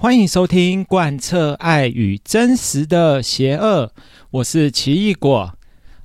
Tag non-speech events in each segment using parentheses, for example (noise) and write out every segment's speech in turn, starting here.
欢迎收听《贯彻爱与真实的邪恶》，我是奇异果。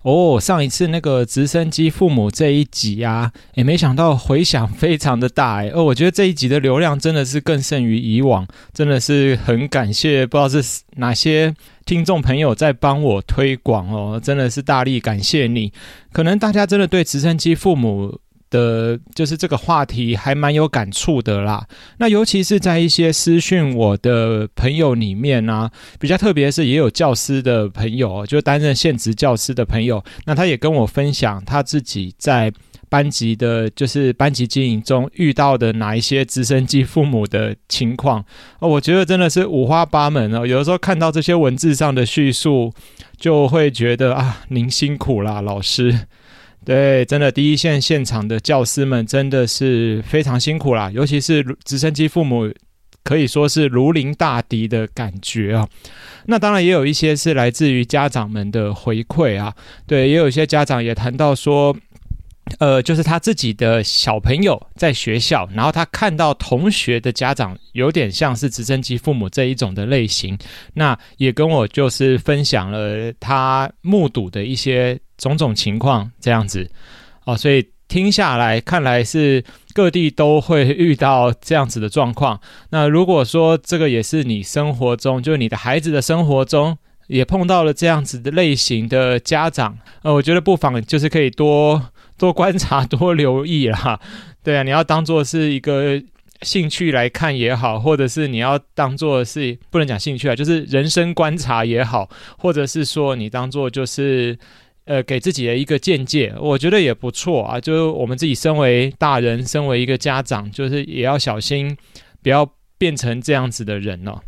哦，上一次那个直升机父母这一集啊，也没想到回响非常的大哎。哦，我觉得这一集的流量真的是更胜于以往，真的是很感谢，不知道是哪些听众朋友在帮我推广哦，真的是大力感谢你。可能大家真的对直升机父母。的，就是这个话题还蛮有感触的啦。那尤其是在一些私讯我的朋友里面呢、比较特别是也有教师的朋友，就担任现职教师的朋友，那他也跟我分享他自己在班级的，就是班级经营中遇到的哪一些直升机父母的情况。哦，我觉得真的是五花八门哦。有的时候看到这些文字上的叙述，就会觉得啊，您辛苦啦，老师。对，真的第一线现场的教师们真的是非常辛苦啦，尤其是直升机父母，可以说是如临大敌的感觉啊。那当然也有一些是来自于家长们的回馈啊。对，也有一些家长也谈到说，呃，就是他自己的小朋友在学校，然后他看到同学的家长有点像是直升机父母这一种的类型，那也跟我就是分享了他目睹的一些。种种情况这样子哦，所以听下来看来是各地都会遇到这样子的状况。那如果说这个也是你生活中，就是你的孩子的生活中也碰到了这样子的类型的家长，呃，我觉得不妨就是可以多多观察、(laughs) 多留意啦。对啊，你要当做是一个兴趣来看也好，或者是你要当做是不能讲兴趣啊，就是人生观察也好，或者是说你当做就是。呃，给自己的一个见解，我觉得也不错啊。就是我们自己身为大人，身为一个家长，就是也要小心，不要变成这样子的人哦。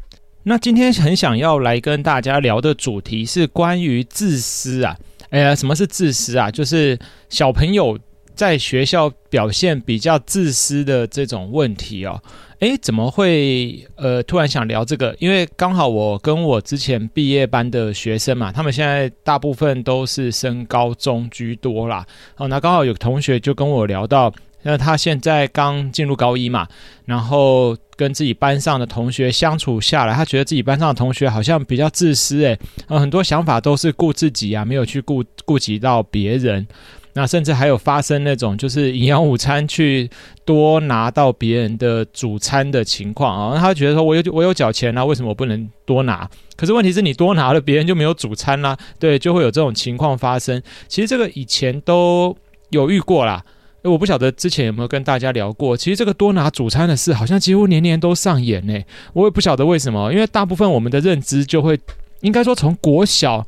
那今天很想要来跟大家聊的主题是关于自私啊。哎呀，什么是自私啊？就是小朋友在学校表现比较自私的这种问题哦。哎，怎么会呃突然想聊这个？因为刚好我跟我之前毕业班的学生嘛，他们现在大部分都是升高中居多啦。哦，那刚好有同学就跟我聊到，那他现在刚进入高一嘛，然后跟自己班上的同学相处下来，他觉得自己班上的同学好像比较自私，诶，呃，很多想法都是顾自己啊，没有去顾顾及到别人。那甚至还有发生那种就是营养午餐去多拿到别人的主餐的情况啊，他觉得说我有我有缴钱啊，为什么我不能多拿？可是问题是你多拿了，别人就没有主餐啦，对，就会有这种情况发生。其实这个以前都有遇过啦，我不晓得之前有没有跟大家聊过。其实这个多拿主餐的事，好像几乎年年都上演呢。我也不晓得为什么，因为大部分我们的认知就会应该说从国小。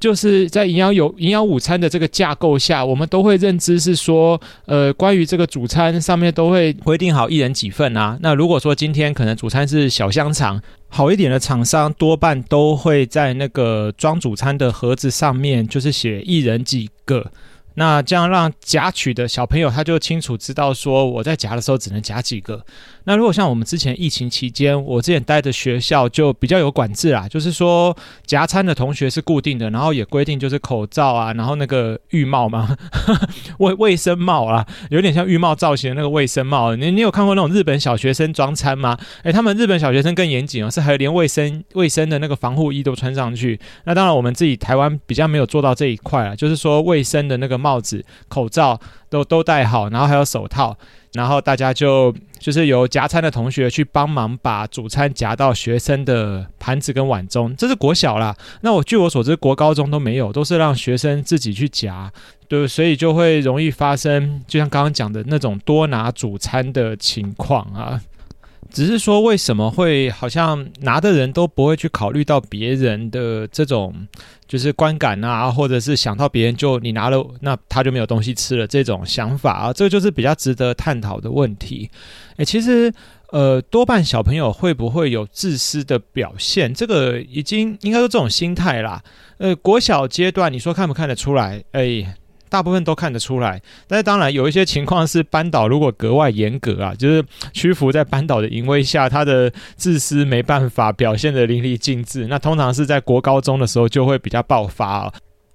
就是在营养有营养午餐的这个架构下，我们都会认知是说，呃，关于这个主餐上面都会规定好一人几份啊。那如果说今天可能主餐是小香肠，好一点的厂商多半都会在那个装主餐的盒子上面，就是写一人几个。那这样让夹取的小朋友他就清楚知道说，我在夹的时候只能夹几个。那如果像我们之前疫情期间，我之前待的学校就比较有管制啦，就是说夹餐的同学是固定的，然后也规定就是口罩啊，然后那个浴帽嘛，(laughs) 卫卫生帽啊，有点像浴帽造型的那个卫生帽。你你有看过那种日本小学生装餐吗？诶，他们日本小学生更严谨哦，是还有连卫生卫生的那个防护衣都穿上去。那当然我们自己台湾比较没有做到这一块啊，就是说卫生的那个帽子、口罩都都戴好，然后还有手套。然后大家就就是由夹餐的同学去帮忙把主餐夹到学生的盘子跟碗中，这是国小啦。那我据我所知，国高中都没有，都是让学生自己去夹，对，所以就会容易发生，就像刚刚讲的那种多拿主餐的情况啊。只是说，为什么会好像拿的人都不会去考虑到别人的这种就是观感啊，或者是想到别人就你拿了，那他就没有东西吃了这种想法啊，这个就是比较值得探讨的问题。诶，其实呃，多半小朋友会不会有自私的表现？这个已经应该说这种心态啦。呃，国小阶段你说看不看得出来？诶。大部分都看得出来，但是当然有一些情况是班导如果格外严格啊，就是屈服在班导的淫威下，他的自私没办法表现得淋漓尽致。那通常是在国高中的时候就会比较爆发啊。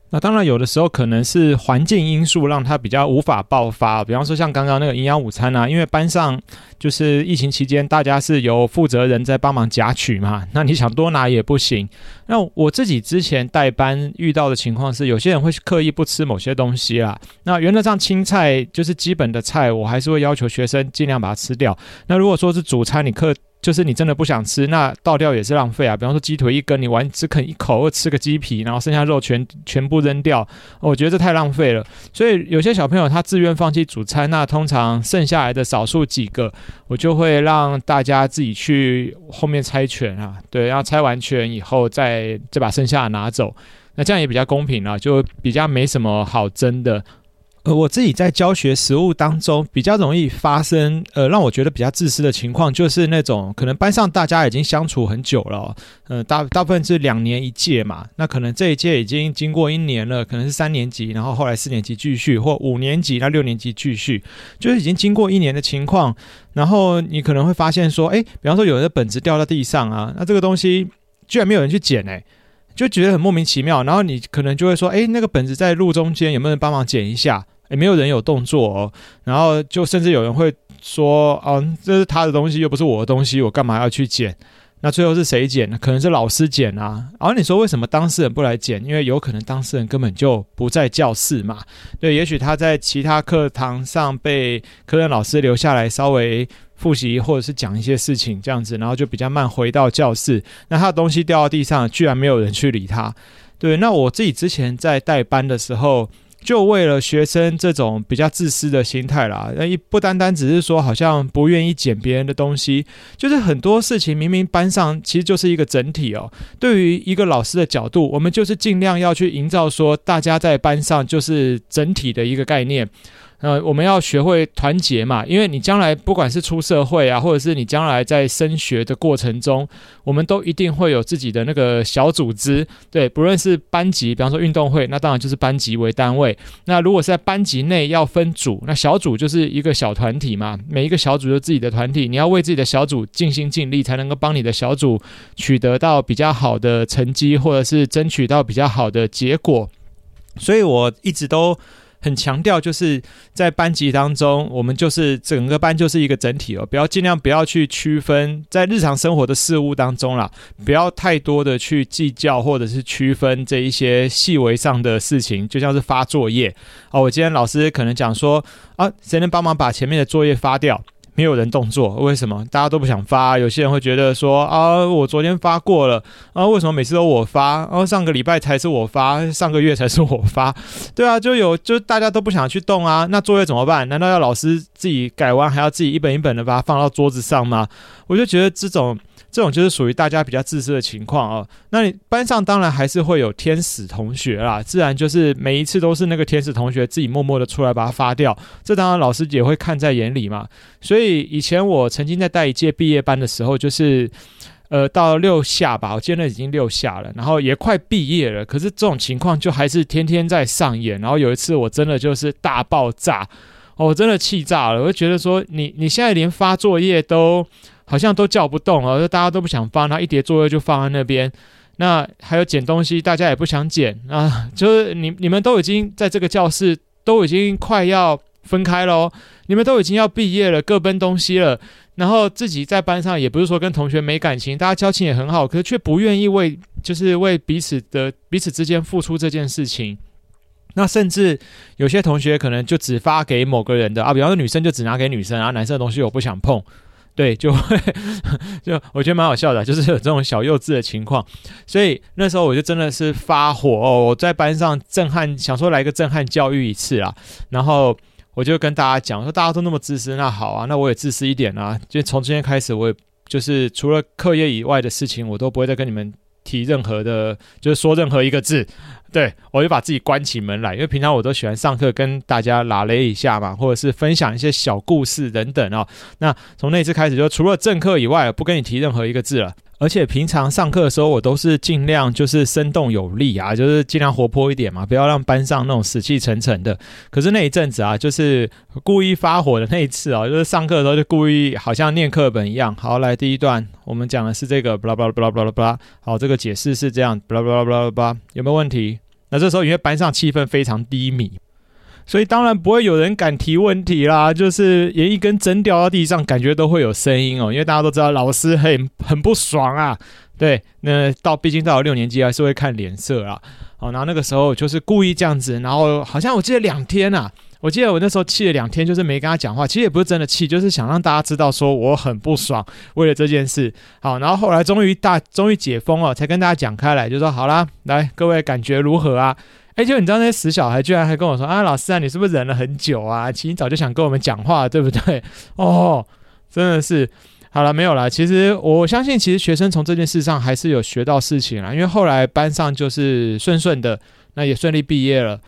那当然，有的时候可能是环境因素让它比较无法爆发。比方说，像刚刚那个营养午餐啊，因为班上就是疫情期间，大家是由负责人在帮忙夹取嘛，(laughs) 那你想多拿也不行。那我自己之前带班遇到的情况是，有些人会刻意不吃某些东西啦。那原则上青菜就是基本的菜，我还是会要求学生尽量把它吃掉。那如果说是主餐，你刻。就是你真的不想吃，那倒掉也是浪费啊。比方说鸡腿一根，你完只啃一口，或吃个鸡皮，然后剩下肉全全部扔掉，我觉得这太浪费了。所以有些小朋友他自愿放弃主餐，那通常剩下来的少数几个，我就会让大家自己去后面猜拳啊，对，然后猜完拳以后再再把剩下的拿走，那这样也比较公平了，就比较没什么好争的。呃，我自己在教学实务当中比较容易发生，呃，让我觉得比较自私的情况，就是那种可能班上大家已经相处很久了，呃，大大部分是两年一届嘛，那可能这一届已经经过一年了，可能是三年级，然后后来四年级继续，或五年级到六年级继续，就是已经经过一年的情况，然后你可能会发现说，哎，比方说有的本子掉到地上啊，那这个东西居然没有人去捡，哎，就觉得很莫名其妙，然后你可能就会说，哎，那个本子在路中间，有没有人帮忙捡一下？也没有人有动作哦，然后就甚至有人会说：“哦，这是他的东西，又不是我的东西，我干嘛要去捡？”那最后是谁捡呢？可能是老师捡啊。然后你说为什么当事人不来捡？因为有可能当事人根本就不在教室嘛。对，也许他在其他课堂上被科任老师留下来稍微复习，或者是讲一些事情这样子，然后就比较慢回到教室。那他的东西掉到地上，居然没有人去理他。对，那我自己之前在带班的时候。就为了学生这种比较自私的心态啦，那一不单单只是说好像不愿意捡别人的东西，就是很多事情明明班上其实就是一个整体哦。对于一个老师的角度，我们就是尽量要去营造说大家在班上就是整体的一个概念。呃，我们要学会团结嘛，因为你将来不管是出社会啊，或者是你将来在升学的过程中，我们都一定会有自己的那个小组织，对，不论是班级，比方说运动会，那当然就是班级为单位。那如果是在班级内要分组，那小组就是一个小团体嘛，每一个小组有自己的团体，你要为自己的小组尽心尽力，才能够帮你的小组取得到比较好的成绩，或者是争取到比较好的结果。所以我一直都。很强调，就是在班级当中，我们就是整个班就是一个整体哦，不要尽量不要去区分，在日常生活的事物当中啦，不要太多的去计较或者是区分这一些细微上的事情，就像是发作业哦，我今天老师可能讲说啊，谁能帮忙把前面的作业发掉？没有人动作，为什么？大家都不想发。有些人会觉得说啊，我昨天发过了啊，为什么每次都我发？然后上个礼拜才是我发，上个月才是我发，(laughs) 对啊，就有就大家都不想去动啊。那作业怎么办？难道要老师自己改完，还要自己一本一本的把它放到桌子上吗？我就觉得这种。这种就是属于大家比较自私的情况啊。那你班上当然还是会有天使同学啦，自然就是每一次都是那个天使同学自己默默的出来把它发掉。这当然老师也会看在眼里嘛。所以以前我曾经在带一届毕业班的时候，就是呃到六下吧，我记得那已经六下了，然后也快毕业了。可是这种情况就还是天天在上演。然后有一次我真的就是大爆炸，哦，我真的气炸了。我就觉得说你你现在连发作业都。好像都叫不动了，就大家都不想发，那一叠作业就放在那边。那还有捡东西，大家也不想捡啊。(laughs) 就是你你们都已经在这个教室，都已经快要分开喽，你们都已经要毕业了，各奔东西了。然后自己在班上也不是说跟同学没感情，大家交情也很好，可是却不愿意为就是为彼此的彼此之间付出这件事情。那甚至有些同学可能就只发给某个人的啊，比方说女生就只拿给女生，然后男生的东西我不想碰。对，就会 (laughs) 就我觉得蛮好笑的，就是有这种小幼稚的情况，所以那时候我就真的是发火哦，我在班上震撼，想说来个震撼教育一次啊，然后我就跟大家讲说，大家都那么自私，那好啊，那我也自私一点啊，就从今天开始，我也就是除了课业以外的事情，我都不会再跟你们提任何的，就是说任何一个字。对，我就把自己关起门来，因为平常我都喜欢上课跟大家拉雷一下嘛，或者是分享一些小故事等等哦。那从那次开始，就除了正课以外，不跟你提任何一个字了。而且平常上课的时候，我都是尽量就是生动有力啊，就是尽量活泼一点嘛，不要让班上那种死气沉沉的。可是那一阵子啊，就是故意发火的那一次啊，就是上课的时候就故意好像念课本一样。好，来第一段，我们讲的是这个，巴拉巴拉巴拉巴拉巴拉。好，这个解释是这样，巴拉巴拉巴拉巴拉，有没有问题？那这时候因为班上气氛非常低迷，所以当然不会有人敢提问题啦，就是连一根针掉到地上，感觉都会有声音哦，因为大家都知道老师很很不爽啊。对，那到毕竟到了六年级还是会看脸色啦。好，然后那个时候就是故意这样子，然后好像我记得两天啊，我记得我那时候气了两天，就是没跟他讲话。其实也不是真的气，就是想让大家知道说我很不爽，为了这件事。好，然后后来终于大终于解封了，才跟大家讲开来，就说好啦，来各位感觉如何啊？哎，就你知道那些死小孩居然还跟我说啊，老师啊，你是不是忍了很久啊？其实你早就想跟我们讲话，对不对？(laughs) 哦，真的是。好了，没有了。其实我相信，其实学生从这件事上还是有学到事情啦。因为后来班上就是顺顺的，那也顺利毕业了。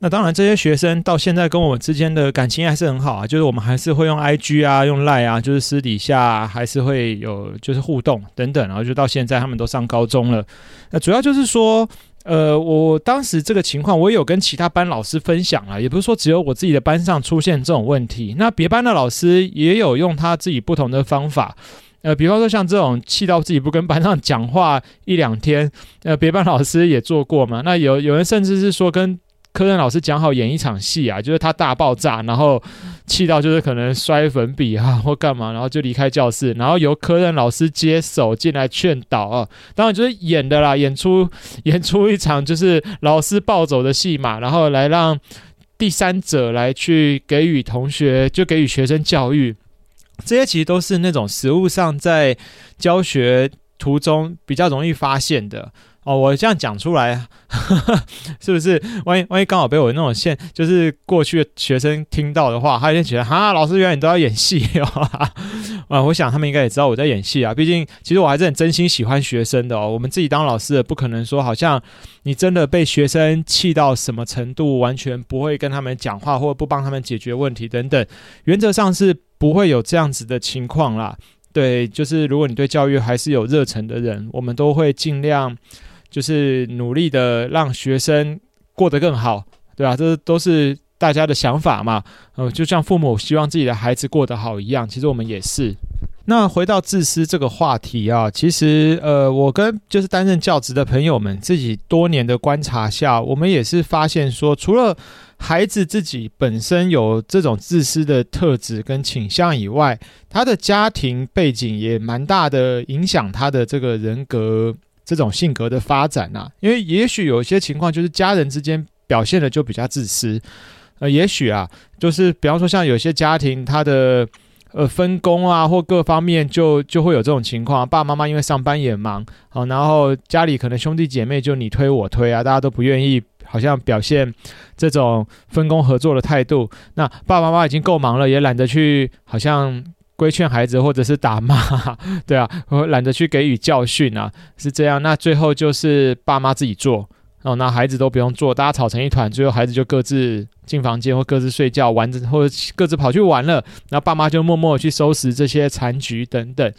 那当然，这些学生到现在跟我们之间的感情还是很好啊。就是我们还是会用 IG 啊，用 Line 啊，就是私底下还是会有就是互动等等。然后就到现在，他们都上高中了。那主要就是说。呃，我当时这个情况，我也有跟其他班老师分享啊，也不是说只有我自己的班上出现这种问题，那别班的老师也有用他自己不同的方法，呃，比方说像这种气到自己不跟班上讲话一两天，呃，别班老师也做过嘛，那有有人甚至是说跟。科任老师讲好演一场戏啊，就是他大爆炸，然后气到就是可能摔粉笔啊或干嘛，然后就离开教室，然后由科任老师接手进来劝导啊，当然就是演的啦，演出演出一场就是老师暴走的戏码，然后来让第三者来去给予同学就给予学生教育，这些其实都是那种实务上在教学途中比较容易发现的。哦，我这样讲出来，呵呵，是不是？万一万一刚好被我那种现，就是过去的学生听到的话，他就觉得哈，老师原来你都要演戏哦。(laughs) 啊，我想他们应该也知道我在演戏啊。毕竟，其实我还是很真心喜欢学生的哦。我们自己当老师的，不可能说好像你真的被学生气到什么程度，完全不会跟他们讲话，或不帮他们解决问题等等。原则上是不会有这样子的情况啦。对，就是如果你对教育还是有热忱的人，我们都会尽量。就是努力的让学生过得更好，对吧？这都是大家的想法嘛。呃，就像父母希望自己的孩子过得好一样，其实我们也是。那回到自私这个话题啊，其实呃，我跟就是担任教职的朋友们自己多年的观察下，我们也是发现说，除了孩子自己本身有这种自私的特质跟倾向以外，他的家庭背景也蛮大的影响他的这个人格。这种性格的发展呐、啊，因为也许有些情况就是家人之间表现的就比较自私，呃，也许啊，就是比方说像有些家庭，他的呃分工啊或各方面就就会有这种情况，爸爸妈妈因为上班也忙，好，然后家里可能兄弟姐妹就你推我推啊，大家都不愿意好像表现这种分工合作的态度，那爸爸妈妈已经够忙了，也懒得去好像。规劝孩子，或者是打骂，(laughs) 对啊，我懒得去给予教训啊，是这样。那最后就是爸妈自己做哦，那孩子都不用做，大家吵成一团，最后孩子就各自进房间或各自睡觉玩着，或者各自跑去玩了。然后爸妈就默默去收拾这些残局等等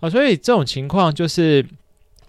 啊，所以这种情况就是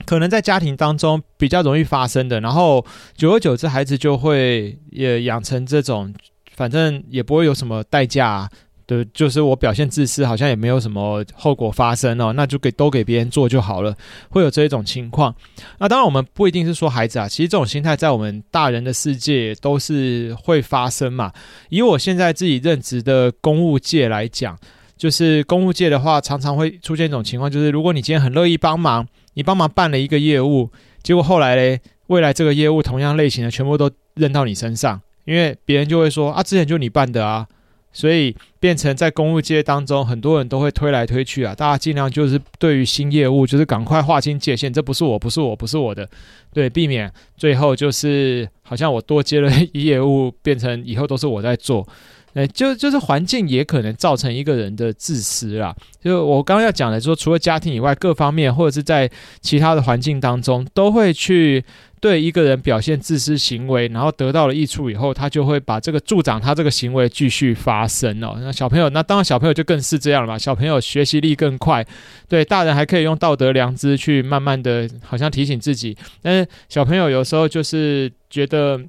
可能在家庭当中比较容易发生的。然后久而久之，孩子就会也养成这种，反正也不会有什么代价。对，就是我表现自私，好像也没有什么后果发生哦，那就给都给别人做就好了，会有这一种情况。那当然，我们不一定是说孩子啊，其实这种心态在我们大人的世界都是会发生嘛。以我现在自己任职的公务界来讲，就是公务界的话，常常会出现一种情况，就是如果你今天很乐意帮忙，你帮忙办了一个业务，结果后来嘞，未来这个业务同样类型的全部都扔到你身上，因为别人就会说啊，之前就你办的啊。所以变成在公务界当中，很多人都会推来推去啊，大家尽量就是对于新业务，就是赶快划清界限，这不是我，不是我，不是我的，对，避免最后就是好像我多接了 (laughs) 业务，变成以后都是我在做。哎，就就是环境也可能造成一个人的自私啦。就我刚刚要讲的，说除了家庭以外，各方面或者是在其他的环境当中，都会去对一个人表现自私行为，然后得到了益处以后，他就会把这个助长他这个行为继续发生哦。那小朋友，那当然小朋友就更是这样了嘛。小朋友学习力更快，对大人还可以用道德良知去慢慢的，好像提醒自己。但是小朋友有时候就是觉得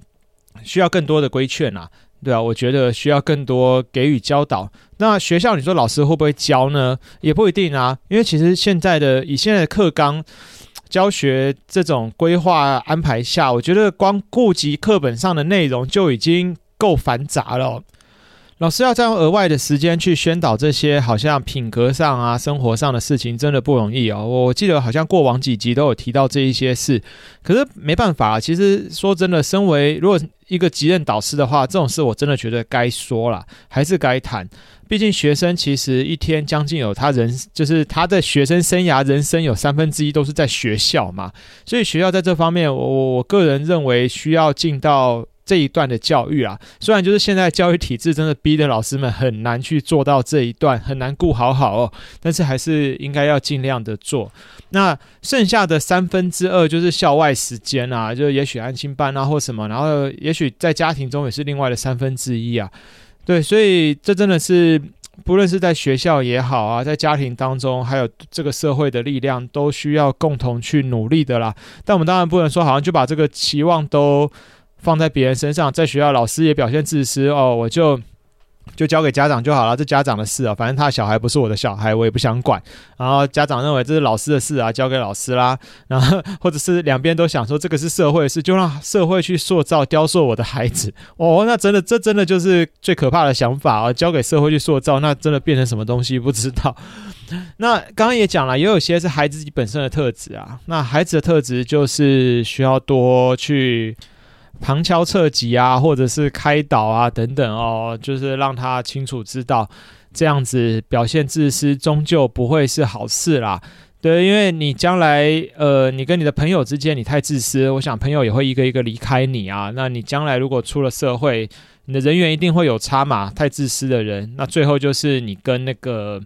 需要更多的规劝啊。对啊，我觉得需要更多给予教导。那学校你说老师会不会教呢？也不一定啊，因为其实现在的以现在的课纲，教学这种规划安排下，我觉得光顾及课本上的内容就已经够繁杂了。老师要再用额外的时间去宣导这些好像品格上啊、生活上的事情，真的不容易哦。我记得好像过往几集都有提到这一些事，可是没办法，其实说真的，身为如果一个即任导师的话，这种事我真的觉得该说了，还是该谈。毕竟学生其实一天将近有他人，就是他的学生生涯人生有三分之一都是在学校嘛，所以学校在这方面，我我个人认为需要尽到。这一段的教育啊，虽然就是现在教育体制真的逼得老师们很难去做到这一段，很难顾好好哦，但是还是应该要尽量的做。那剩下的三分之二就是校外时间啊，就也许安心班啊或什么，然后也许在家庭中也是另外的三分之一啊。对，所以这真的是不论是在学校也好啊，在家庭当中，还有这个社会的力量，都需要共同去努力的啦。但我们当然不能说好像就把这个期望都。放在别人身上，在学校老师也表现自私哦，我就就交给家长就好了，这家长的事啊，反正他小孩不是我的小孩，我也不想管。然后家长认为这是老师的事啊，交给老师啦。(laughs) 然后或者是两边都想说这个是社会的事，就让社会去塑造、雕塑我的孩子。哦，那真的这真的就是最可怕的想法啊！交给社会去塑造，那真的变成什么东西不知道。(laughs) 那刚刚也讲了，也有些是孩子自己本身的特质啊。那孩子的特质就是需要多去。旁敲侧击啊，或者是开导啊，等等哦，就是让他清楚知道，这样子表现自私，终究不会是好事啦。对，因为你将来，呃，你跟你的朋友之间，你太自私，我想朋友也会一个一个离开你啊。那你将来如果出了社会，你的人缘一定会有差嘛。太自私的人，那最后就是你跟那个。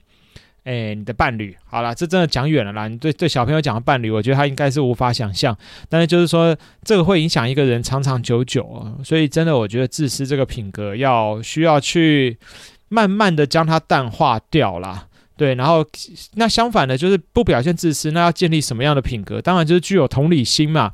哎，你的伴侣，好了，这真的讲远了啦。你对对小朋友讲的伴侣，我觉得他应该是无法想象。但是就是说，这个会影响一个人长长久久啊。所以真的，我觉得自私这个品格要需要去慢慢的将它淡化掉啦。对，然后那相反的，就是不表现自私，那要建立什么样的品格？当然就是具有同理心嘛。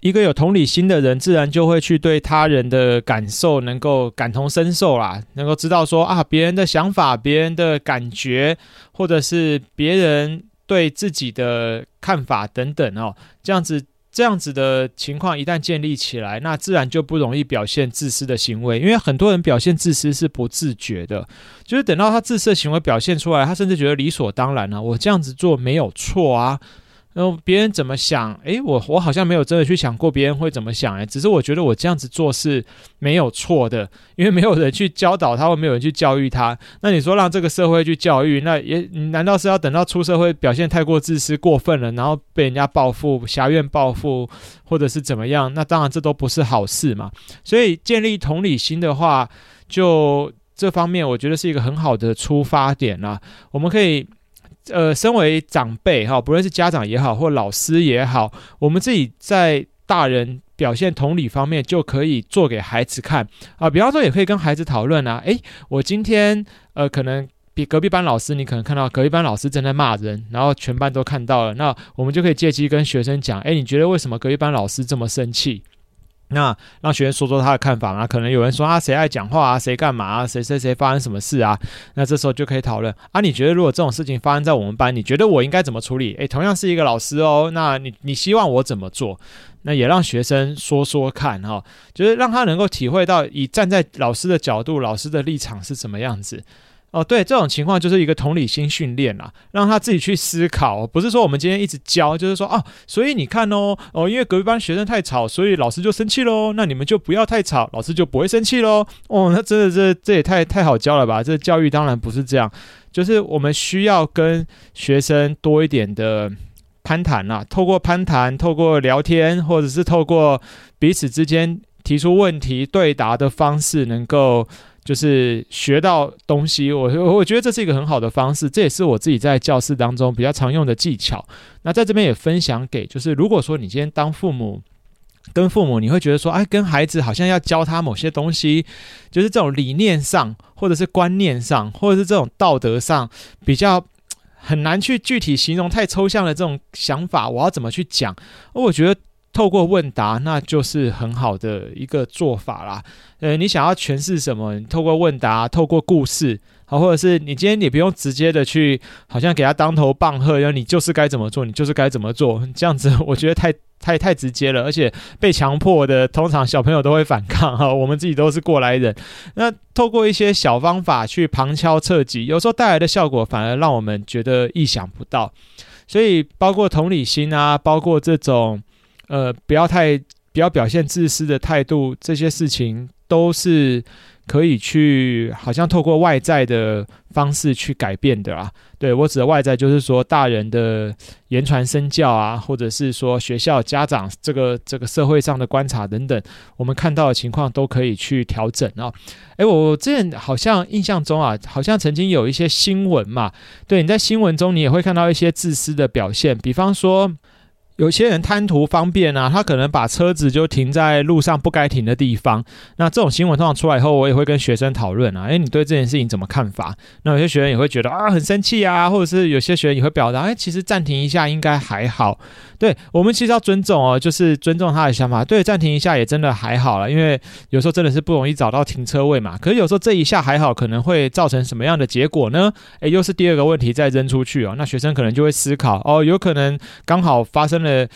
一个有同理心的人，自然就会去对他人的感受能够感同身受啦，能够知道说啊，别人的想法、别人的感觉，或者是别人对自己的看法等等哦，这样子这样子的情况一旦建立起来，那自然就不容易表现自私的行为，因为很多人表现自私是不自觉的，就是等到他自私的行为表现出来，他甚至觉得理所当然了啊，我这样子做没有错啊。然后别人怎么想？诶，我我好像没有真的去想过别人会怎么想，诶，只是我觉得我这样子做是没有错的，因为没有人去教导他，或没有人去教育他。(laughs) 那你说让这个社会去教育，那也难道是要等到出社会表现太过自私过分了，然后被人家报复、挟怨报复，或者是怎么样？那当然这都不是好事嘛。所以建立同理心的话，就这方面我觉得是一个很好的出发点啦。我们可以。呃，身为长辈哈，不论是家长也好，或老师也好，我们自己在大人表现同理方面，就可以做给孩子看啊。比方说，也可以跟孩子讨论啊。诶，我今天呃，可能比隔壁班老师，你可能看到隔壁班老师正在骂人，然后全班都看到了，那我们就可以借机跟学生讲，诶，你觉得为什么隔壁班老师这么生气？那让学生说说他的看法啊，可能有人说啊，谁爱讲话啊，谁干嘛啊，谁谁谁发生什么事啊？那这时候就可以讨论啊，你觉得如果这种事情发生在我们班，你觉得我应该怎么处理？诶，同样是一个老师哦，那你你希望我怎么做？那也让学生说说看哈，就是让他能够体会到，以站在老师的角度，老师的立场是什么样子。哦，对，这种情况就是一个同理心训练啦，让他自己去思考，不是说我们今天一直教，就是说啊，所以你看哦，哦，因为隔壁班学生太吵，所以老师就生气喽，那你们就不要太吵，老师就不会生气喽。哦，那真的这这也太太好教了吧？这教育当然不是这样，就是我们需要跟学生多一点的攀谈啦，透过攀谈，透过聊天，或者是透过彼此之间提出问题对答的方式，能够。就是学到东西，我我觉得这是一个很好的方式，这也是我自己在教室当中比较常用的技巧。那在这边也分享给，就是如果说你今天当父母，跟父母你会觉得说，哎，跟孩子好像要教他某些东西，就是这种理念上，或者是观念上，或者是这种道德上，比较很难去具体形容，太抽象的这种想法，我要怎么去讲？我觉得。透过问答，那就是很好的一个做法啦。呃，你想要诠释什么？你透过问答，透过故事，好，或者是你今天你不用直接的去，好像给他当头棒喝，然后你就是该怎么做，你就是该怎么做，这样子我觉得太太太直接了，而且被强迫的，通常小朋友都会反抗哈。我们自己都是过来人，那透过一些小方法去旁敲侧击，有时候带来的效果反而让我们觉得意想不到。所以，包括同理心啊，包括这种，呃，不要太不要表现自私的态度，这些事情都是可以去，好像透过外在的方式去改变的啊。对，我指的外在，就是说大人的言传身教啊，或者是说学校、家长这个这个社会上的观察等等，我们看到的情况都可以去调整啊。诶，我之前好像印象中啊，好像曾经有一些新闻嘛，对，你在新闻中你也会看到一些自私的表现，比方说。有些人贪图方便啊，他可能把车子就停在路上不该停的地方。那这种新闻通常出来以后，我也会跟学生讨论啊，诶，你对这件事情怎么看法？那有些学生也会觉得啊，很生气啊，或者是有些学生也会表达，诶，其实暂停一下应该还好。对，我们其实要尊重哦，就是尊重他的想法。对，暂停一下也真的还好了，因为有时候真的是不容易找到停车位嘛。可是有时候这一下还好，可能会造成什么样的结果呢？诶，又是第二个问题再扔出去哦。那学生可能就会思考哦，有可能刚好发生了，呃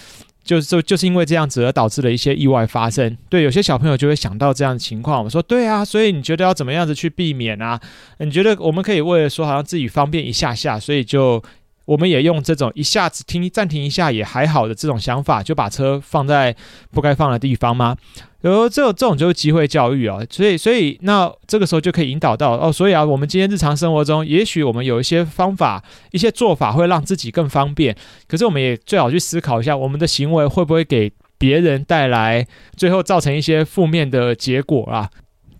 就是就就是因为这样子而导致了一些意外发生。对，有些小朋友就会想到这样的情况。我们说对啊，所以你觉得要怎么样子去避免啊？你觉得我们可以为了说好像自己方便一下下，所以就。我们也用这种一下子停暂停一下也还好的这种想法，就把车放在不该放的地方吗？然后这种这种就是机会教育啊，所以所以那这个时候就可以引导到哦，所以啊，我们今天日常生活中，也许我们有一些方法、一些做法会让自己更方便，可是我们也最好去思考一下，我们的行为会不会给别人带来最后造成一些负面的结果啊？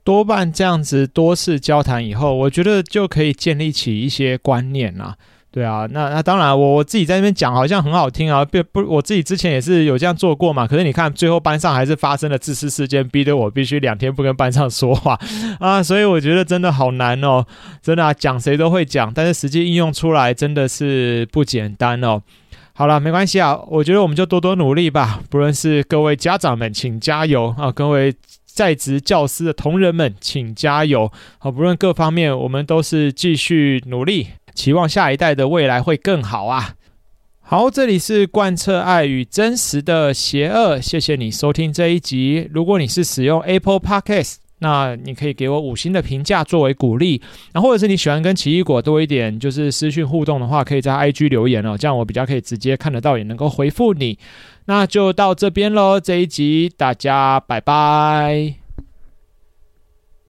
多半这样子多次交谈以后，我觉得就可以建立起一些观念啊。对啊，那那当然，我我自己在那边讲好像很好听啊，不不，我自己之前也是有这样做过嘛。可是你看，最后班上还是发生了自私事件，逼得我必须两天不跟班上说话啊。所以我觉得真的好难哦，真的啊，讲谁都会讲，但是实际应用出来真的是不简单哦。好了，没关系啊，我觉得我们就多多努力吧。不论是各位家长们，请加油啊！各位在职教师的同仁们，请加油。好，不论各方面，我们都是继续努力。期望下一代的未来会更好啊！好，这里是贯彻爱与真实的邪恶，谢谢你收听这一集。如果你是使用 Apple Podcast，那你可以给我五星的评价作为鼓励。然后或者是你喜欢跟奇异果多一点就是私讯互动的话，可以在 IG 留言哦，这样我比较可以直接看得到，也能够回复你。那就到这边喽，这一集大家拜拜。